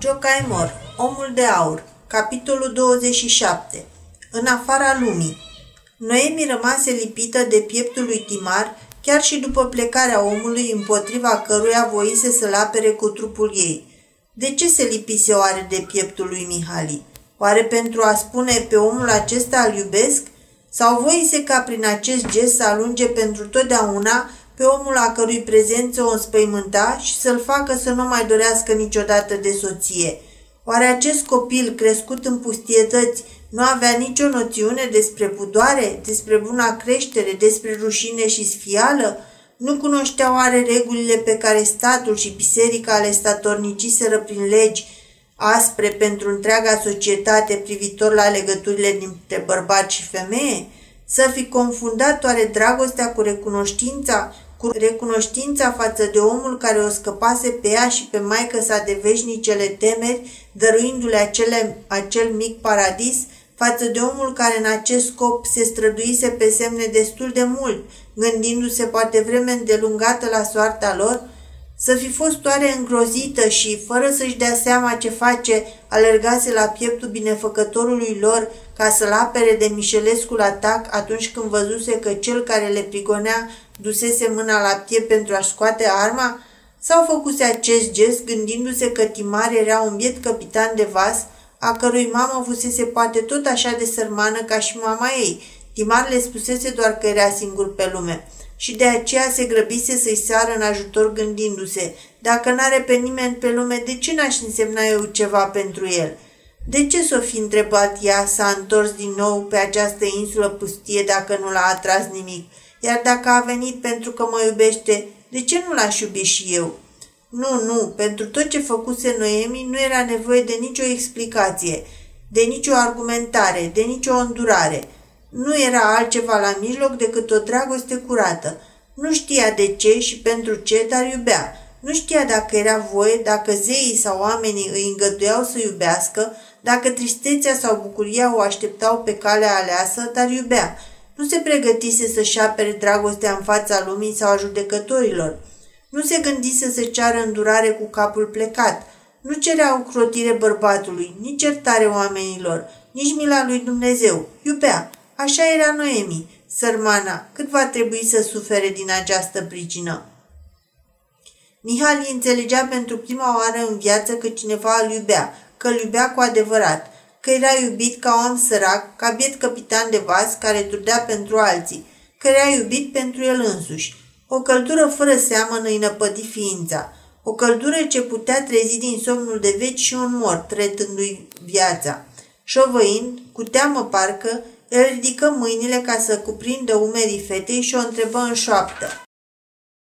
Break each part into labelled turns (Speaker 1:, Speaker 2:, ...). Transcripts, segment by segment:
Speaker 1: Jocaimor, Omul de Aur, capitolul 27 În afara lumii Noemi rămase lipită de pieptul lui Timar, chiar și după plecarea omului împotriva căruia voise să-l apere cu trupul ei. De ce se lipise oare de pieptul lui Mihali? Oare pentru a spune pe omul acesta îl iubesc? Sau voise ca prin acest gest să alunge pentru totdeauna pe omul a cărui prezență o înspăimânta și să-l facă să nu mai dorească niciodată de soție. Oare acest copil crescut în pustietăți nu avea nicio noțiune despre pudoare, despre buna creștere, despre rușine și sfială? Nu cunoștea oare regulile pe care statul și biserica le statorniciseră prin legi aspre pentru întreaga societate privitor la legăturile dintre bărbat și femeie? Să fi confundat oare dragostea cu recunoștința, cu recunoștința față de omul care o scăpase pe ea și pe maică sa de veșnicele temeri, dăruindu-le acele, acel mic paradis, față de omul care în acest scop se străduise pe semne destul de mult, gândindu-se poate vreme îndelungată la soarta lor, să fi fost oare îngrozită și, fără să-și dea seama ce face, alergase la pieptul binefăcătorului lor ca să-l apere de mișelescul atac atunci când văzuse că cel care le prigonea dusese mâna la piept pentru a scoate arma? Sau făcuse acest gest gândindu-se că Timar era un biet capitan de vas, a cărui mamă fusese poate tot așa de sărmană ca și mama ei. Timar le spusese doar că era singur pe lume și de aceea se grăbise să-i sară în ajutor gândindu-se, dacă n-are pe nimeni pe lume, de ce n-aș însemna eu ceva pentru el? De ce s-o fi întrebat ea, s-a întors din nou pe această insulă pustie dacă nu l-a atras nimic? Iar dacă a venit pentru că mă iubește, de ce nu l-aș iubi și eu? Nu, nu, pentru tot ce făcuse Noemi nu era nevoie de nicio explicație, de nicio argumentare, de nicio îndurare. Nu era altceva la mijloc decât o dragoste curată. Nu știa de ce și pentru ce, dar iubea. Nu știa dacă era voie, dacă zeii sau oamenii îi îngăduiau să iubească, dacă tristețea sau bucuria o așteptau pe calea aleasă, dar iubea. Nu se pregătise să-și apere dragostea în fața lumii sau a judecătorilor. Nu se gândise să ceară îndurare cu capul plecat. Nu cerea o crotire bărbatului, nici iertare oamenilor, nici mila lui Dumnezeu. Iubea. Așa era Noemi, sărmana, cât va trebui să sufere din această pricină. Mihali înțelegea pentru prima oară în viață că cineva îl iubea, că îl iubea cu adevărat, că era iubit ca om sărac, ca biet capitan de vas care trudea pentru alții, că era iubit pentru el însuși. O căldură fără seamă îi năpădi ființa, o căldură ce putea trezi din somnul de veci și un mort, tretându-i viața. Șovăind, cu teamă parcă, el ridică mâinile ca să cuprindă umerii fetei și o întrebă în șoaptă.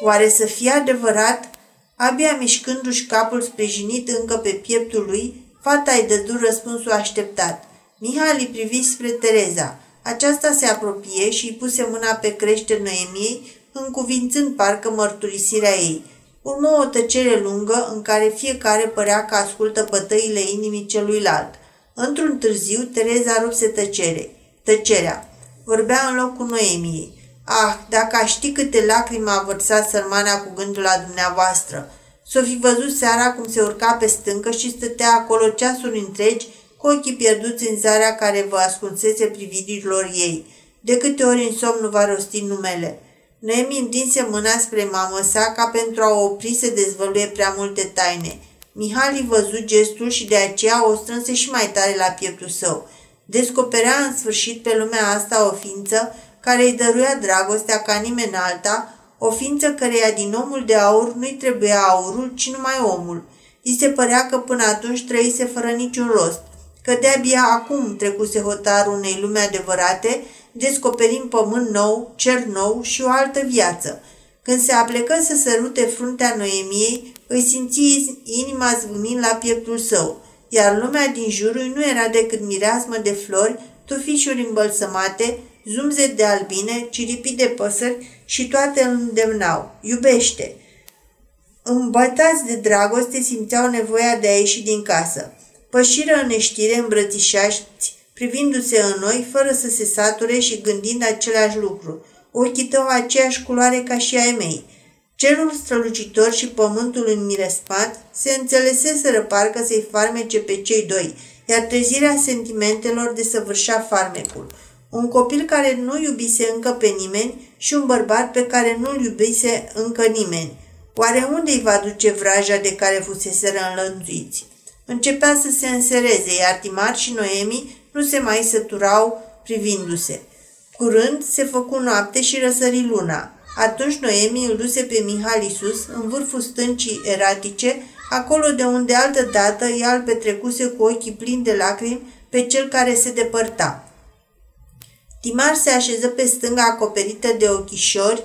Speaker 1: Oare să fie adevărat? Abia mișcându-și capul sprijinit încă pe pieptul lui, fata îi dădu răspunsul așteptat. Mihali privi spre Tereza. Aceasta se apropie și îi puse mâna pe crește Noemiei, încuvințând parcă mărturisirea ei. Urmă o tăcere lungă în care fiecare părea că ascultă bătăile inimii celuilalt. Într-un târziu, Tereza rupse tăcere. Tăcerea. Vorbea în locul Noemiei. Ah, dacă aș ști câte lacrimi a vărsat sărmana cu gândul la dumneavoastră. S-o fi văzut seara cum se urca pe stâncă și stătea acolo ceasuri întregi cu ochii pierduți în zarea care vă ascunsese privirilor ei. De câte ori în somn nu va rosti numele. Noemi întinse mâna spre mamă sa ca pentru a o opri să dezvăluie prea multe taine. Mihali văzut gestul și de aceea o strânse și mai tare la pieptul său. Descoperea în sfârșit pe lumea asta o ființă care îi dăruia dragostea ca nimeni alta, o ființă căreia din omul de aur nu-i trebuia aurul, ci numai omul. I se părea că până atunci trăise fără niciun rost, că de-abia acum trecuse hotarul unei lume adevărate, descoperim pământ nou, cer nou și o altă viață. Când se aplecă să sărute fruntea Noemiei, îi simți inima zvânind la pieptul său, iar lumea din jurul nu era decât mireasmă de flori, tufișuri îmbălsămate, zumze de albine, ciripii de păsări și toate îl îndemnau. Iubește! Îmbătați de dragoste simțeau nevoia de a ieși din casă. Pășiră în neștire îmbrățișați, privindu-se în noi, fără să se sature și gândind același lucru. Ochii tău aceeași culoare ca și ai mei. Cerul strălucitor și pământul înmiresmat se înțeleseseră parcă să-i farmece pe cei doi, iar trezirea sentimentelor desăvârșea farmecul. Un copil care nu iubise încă pe nimeni și un bărbat pe care nu-l iubise încă nimeni. Oare unde îi va duce vraja de care fuseseră înlănțuiți? Începea să se însereze, iar Timar și Noemi nu se mai săturau privindu-se. Curând se făcu noapte și răsări luna. Atunci Noemi îl duse pe Mihali sus, în vârful stâncii eratice, acolo de unde altă dată ea îl petrecuse cu ochii plini de lacrimi pe cel care se depărta. Timar se așeză pe stânga acoperită de ochișori,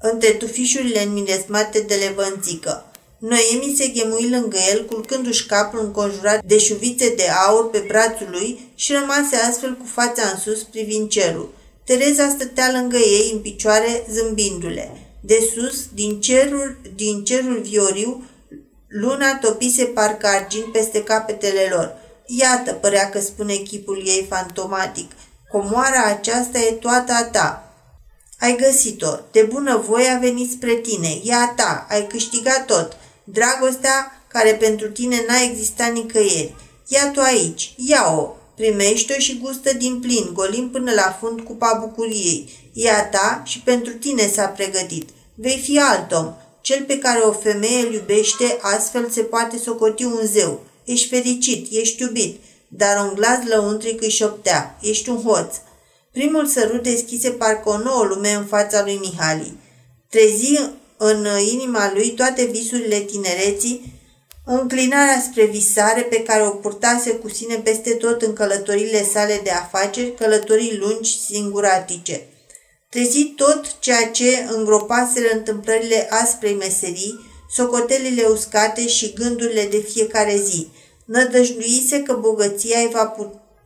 Speaker 1: între tufișurile înminesmate de levănțică. Noemi se ghemui lângă el, culcându-și capul înconjurat de șuvițe de aur pe brațul lui și rămase astfel cu fața în sus privind cerul. Tereza stătea lângă ei, în picioare, zâmbindu-le. De sus, din cerul, din cerul vioriu, luna topise parcă argint peste capetele lor. Iată, părea că spune chipul ei fantomatic, comoara aceasta e toată a ta. Ai găsit-o, de bună voie a venit spre tine, e a ta, ai câștigat tot. Dragostea care pentru tine n-a existat nicăieri. Ia tu aici, ia-o, Primește-o și gustă din plin, golim până la fund cupa bucuriei. E a ta și pentru tine s-a pregătit. Vei fi alt om. Cel pe care o femeie îl iubește, astfel se poate socoti un zeu. Ești fericit, ești iubit. Dar un glas lăuntric îi șoptea. Ești un hoț. Primul sărut deschise parcă o nouă lume în fața lui Mihali. Trezi în inima lui toate visurile tinereții înclinarea spre visare pe care o purtase cu sine peste tot în călătorile sale de afaceri, călătorii lungi singuratice. Trezi tot ceea ce îngropaseră întâmplările asprei meserii, socotelile uscate și gândurile de fiecare zi. Nădăjduise că bogăția îi va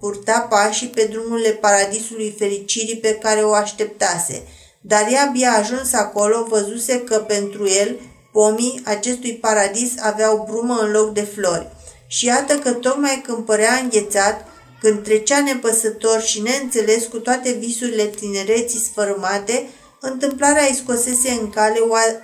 Speaker 1: purta pașii pe drumurile paradisului fericirii pe care o așteptase, dar ea abia ajuns acolo văzuse că pentru el Pomii acestui paradis aveau brumă în loc de flori. Și iată că tocmai când părea înghețat, când trecea nepăsător și neînțeles cu toate visurile tinereții sfărâmate, întâmplarea îi scosese în cale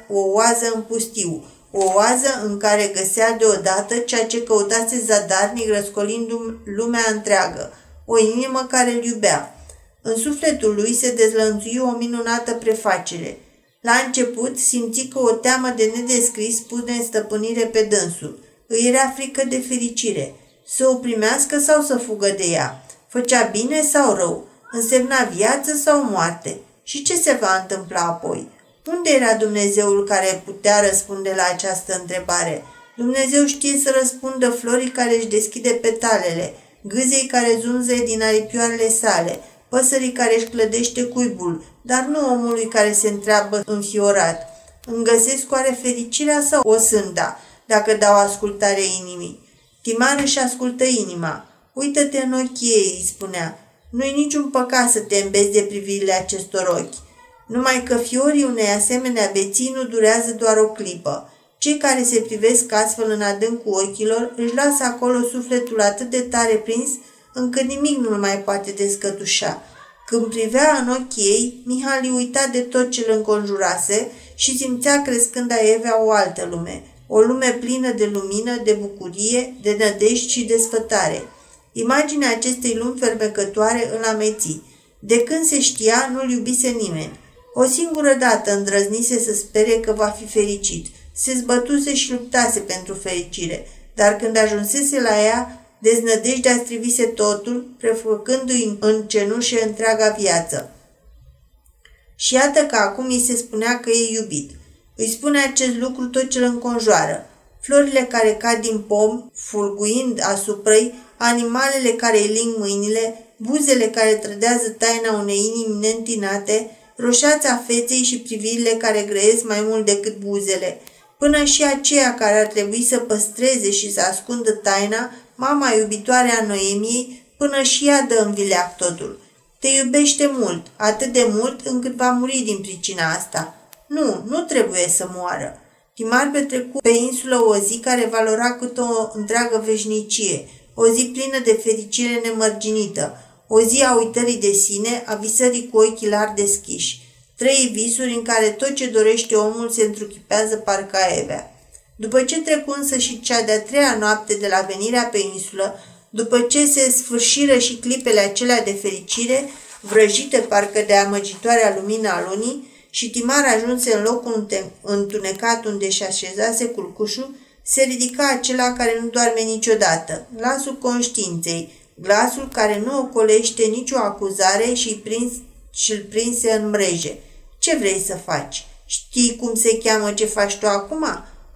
Speaker 1: o oază în pustiu, o oază în care găsea deodată ceea ce căutase zadarnic răscolind lumea întreagă, o inimă care îl iubea. În sufletul lui se dezlănțui o minunată prefacere – la început simți că o teamă de nedescris pune stăpânire pe dânsul. Îi era frică de fericire. Să o primească sau să fugă de ea? Făcea bine sau rău? Însemna viață sau moarte? Și ce se va întâmpla apoi? Unde era Dumnezeul care putea răspunde la această întrebare? Dumnezeu știe să răspundă florii care își deschide petalele, gâzei care zunze din aripioarele sale, păsării care își clădește cuibul, dar nu omului care se întreabă înfiorat. Îmi găsesc oare fericirea sau o sânda, dacă dau ascultare inimii? Timar își ascultă inima. Uită-te în ochii ei, îi spunea. Nu-i niciun păcat să te îmbezi de privirile acestor ochi. Numai că fiorii unei asemenea beții nu durează doar o clipă. Cei care se privesc astfel în adâncul ochilor își lasă acolo sufletul atât de tare prins încât nimic nu mai poate descătușa. Când privea în ochii ei, Mihali uita de tot ce îl înconjurase și simțea crescând a Evea o altă lume, o lume plină de lumină, de bucurie, de nădejde și de sfătare. Imaginea acestei lumi fermecătoare îl ameți. De când se știa, nu-l iubise nimeni. O singură dată îndrăznise să spere că va fi fericit. Se zbătuse și luptase pentru fericire, dar când ajunsese la ea, Deznădejdea strivise totul, prefăcându-i în cenușe întreaga viață. Și iată că acum îi se spunea că e iubit. Îi spune acest lucru tot ce îl înconjoară. Florile care cad din pom, fulguind asupra ei, animalele care îi ling mâinile, buzele care trădează taina unei inimi neîntinate, roșața feței și privirile care grăiesc mai mult decât buzele, până și aceea care ar trebui să păstreze și să ascundă taina, mama iubitoare a Noemiei, până și ea dă în vileac totul. Te iubește mult, atât de mult încât va muri din pricina asta. Nu, nu trebuie să moară. Timar petrecu pe insulă o zi care valora cât o întreagă veșnicie, o zi plină de fericire nemărginită, o zi a uitării de sine, a visării cu ochii larg deschiși. Trei visuri în care tot ce dorește omul se întruchipează parcă Evea. După ce trecu însă și cea de-a treia noapte de la venirea pe insulă, după ce se sfârșiră și clipele acelea de fericire, vrăjite parcă de amăgitoarea lumina a lunii, și Timar ajunse în locul întunecat unde și așezase culcușul, se ridica acela care nu doarme niciodată, glasul conștiinței, glasul care nu ocolește nicio acuzare și prins, și-l prinse în mreje. Ce vrei să faci? Știi cum se cheamă ce faci tu acum?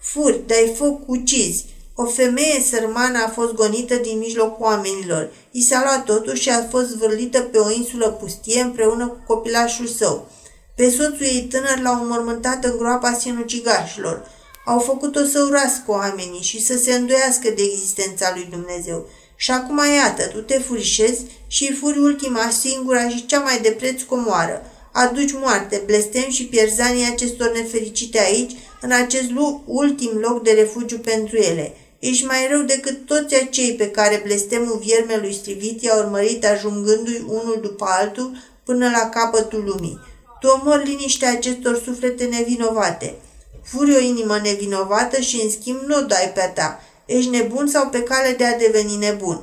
Speaker 1: Furi, dai foc, ucizi. O femeie sărmană a fost gonită din mijlocul oamenilor. I s-a luat totuși și a fost zvârlită pe o insulă pustie împreună cu copilașul său. Pe soțul ei tânăr l-au înmormântat în groapa sinucigașilor. Au făcut-o să urască oamenii și să se îndoiască de existența lui Dumnezeu. Și acum iată, tu te furișezi și îi furi ultima, singura și cea mai de preț comoară. Aduci moarte, blestem și pierzanii acestor nefericite aici, în acest ultim loc de refugiu pentru ele. Ești mai rău decât toți acei pe care blestemul viermelui strivit i-a urmărit ajungându-i unul după altul până la capătul lumii. Tu omori liniștea acestor suflete nevinovate. Furi o inimă nevinovată și, în schimb, nu o dai pe ta. Ești nebun sau pe cale de a deveni nebun.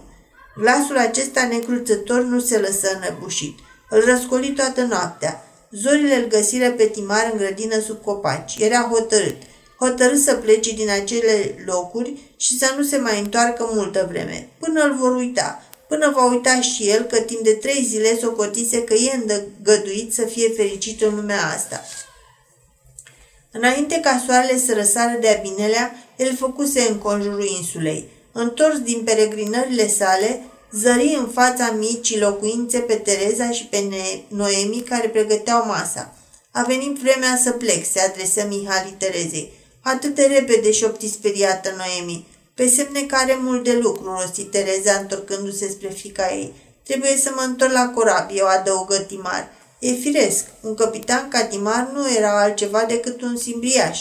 Speaker 1: Glasul acesta necruțător nu se lăsă înăbușit. Îl răscoli toată noaptea. Zorile îl găsiră pe Timar în grădină sub copaci. Era hotărât. Hotărât să plece din acele locuri și să nu se mai întoarcă multă vreme, până îl vor uita, până va uita și el că timp de trei zile socotise că e îndăgăduit să fie fericit în lumea asta. Înainte ca soarele să răsară de-a binelea, el făcuse în conjurul insulei. Întors din peregrinările sale, zări în fața micii locuințe pe Tereza și pe Noemi care pregăteau masa. A venit vremea să plec, se adresă Mihali Terezei. Atât de repede șopti speriată Noemi. Pe semne că are mult de lucru, rosti Tereza întorcându-se spre fica ei. Trebuie să mă întorc la corabie, o adăugă Timar. E firesc, un capitan ca Timar nu era altceva decât un simbriaș.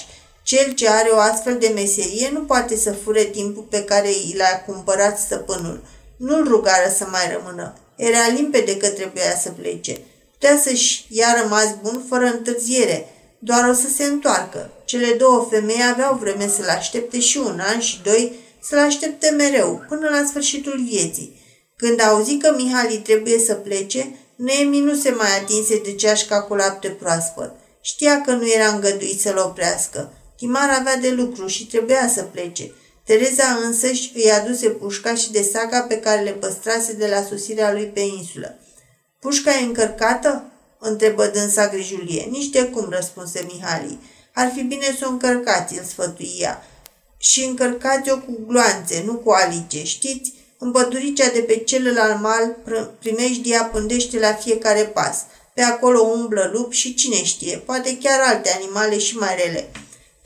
Speaker 1: Cel ce are o astfel de meserie nu poate să fure timpul pe care i l-a cumpărat stăpânul. Nu-l rugară să mai rămână. Era limpede că trebuia să plece. Putea să-și ia rămas bun fără întârziere, doar o să se întoarcă. Cele două femei aveau vreme să-l aștepte și un an și doi să-l aștepte mereu, până la sfârșitul vieții. Când auzi că Mihali trebuie să plece, Neemi nu se mai atinse de ceașca cu lapte proaspăt. Știa că nu era îngăduit să-l oprească. Timar avea de lucru și trebuia să plece. Tereza însăși îi aduse pușca și de saga pe care le păstrase de la sosirea lui pe insulă. Pușca e încărcată?" întrebă dânsa grijulie. Nici de cum, răspunse Mihali. Ar fi bine să o încărcați, îl sfătuia. Și încărcați-o cu gloanțe, nu cu alice, știți? Împăturicea de pe celălalt mal primejdia pândește la fiecare pas. Pe acolo umblă lup și cine știe, poate chiar alte animale și mai rele.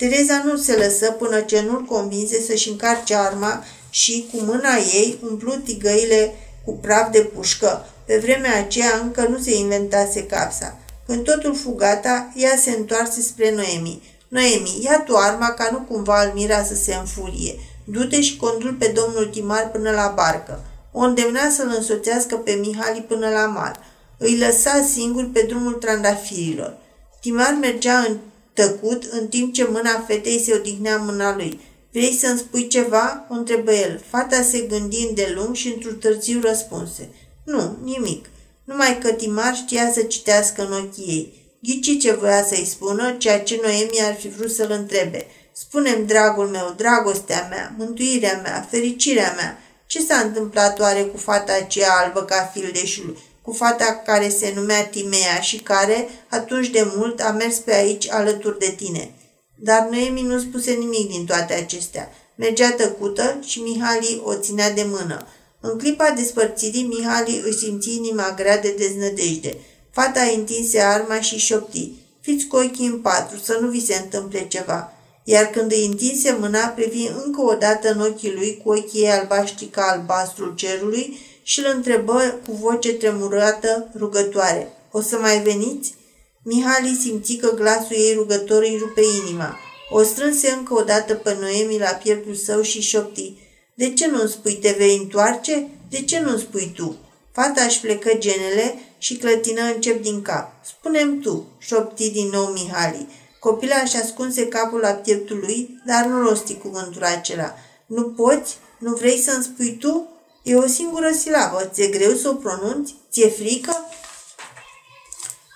Speaker 1: Tereza nu se lăsă până ce nu-l convinse să-și încarce arma și, cu mâna ei, umplu tigăile cu praf de pușcă. Pe vremea aceea încă nu se inventase capsa. Când totul fu gata, ea se întoarse spre Noemi. Noemi, ia tu arma ca nu cumva Almira să se înfurie. Du-te și condul pe domnul Timar până la barcă. O îndemna să-l însoțească pe Mihali până la mal. Îi lăsa singur pe drumul trandafirilor. Timar mergea în tăcut, în timp ce mâna fetei se odihnea în mâna lui. Vrei să-mi spui ceva?" o întrebă el. Fata se gândi îndelung și într-un târziu răspunse. Nu, nimic. Numai că Timar știa să citească în ochii ei. Ghici ce voia să-i spună, ceea ce Noemi ar fi vrut să-l întrebe. Spune-mi, dragul meu, dragostea mea, mântuirea mea, fericirea mea, ce s-a întâmplat oare cu fata aceea albă ca fildeșul, cu fata care se numea Timea și care, atunci de mult, a mers pe aici alături de tine. Dar Noemi nu spuse nimic din toate acestea. Mergea tăcută și Mihali o ținea de mână. În clipa despărțirii, Mihali își simți inima grea de deznădejde. Fata întinse arma și șopti. Fiți cu ochii în patru, să nu vi se întâmple ceva. Iar când îi întinse mâna, privi încă o dată în ochii lui cu ochii ei albaștri ca albastrul cerului și îl întrebă cu voce tremurată, rugătoare. O să mai veniți? Mihali simți că glasul ei rugător îi rupe inima. O strânse încă o dată pe Noemi la pieptul său și șopti. De ce nu-mi spui te vei întoarce? De ce nu-mi spui tu? Fata își plecă genele și clătină încep din cap. Spunem tu, șopti din nou Mihali. Copila își ascunse capul la pieptul lui, dar nu rosti cuvântul acela. Nu poți? Nu vrei să-mi spui tu? E o singură silabă. Ți-e greu să o pronunți? Ți-e frică?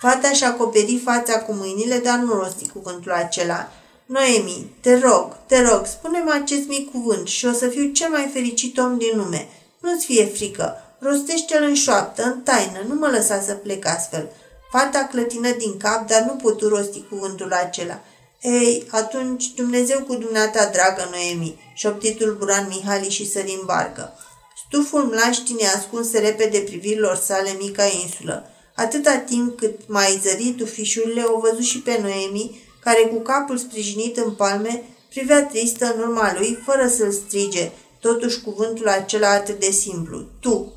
Speaker 1: Fata și-a acoperit fața cu mâinile, dar nu rosti cuvântul acela. Noemi, te rog, te rog, spune-mi acest mic cuvânt și o să fiu cel mai fericit om din lume. Nu-ți fie frică. Rostește-l în șoaptă, în taină, nu mă lăsa să plec astfel. Fata clătină din cap, dar nu putu rosti cuvântul acela. Ei, atunci Dumnezeu cu dumneata, dragă Noemi, șoptitul Buran Mihali și sări în barcă. Stuful mlaștine ascunse repede privirilor sale mica insulă. Atâta timp cât mai zări tufișurile, o văzut și pe Noemi, care cu capul sprijinit în palme, privea tristă în urma lui, fără să-l strige, totuși cuvântul acela atât de simplu. Tu,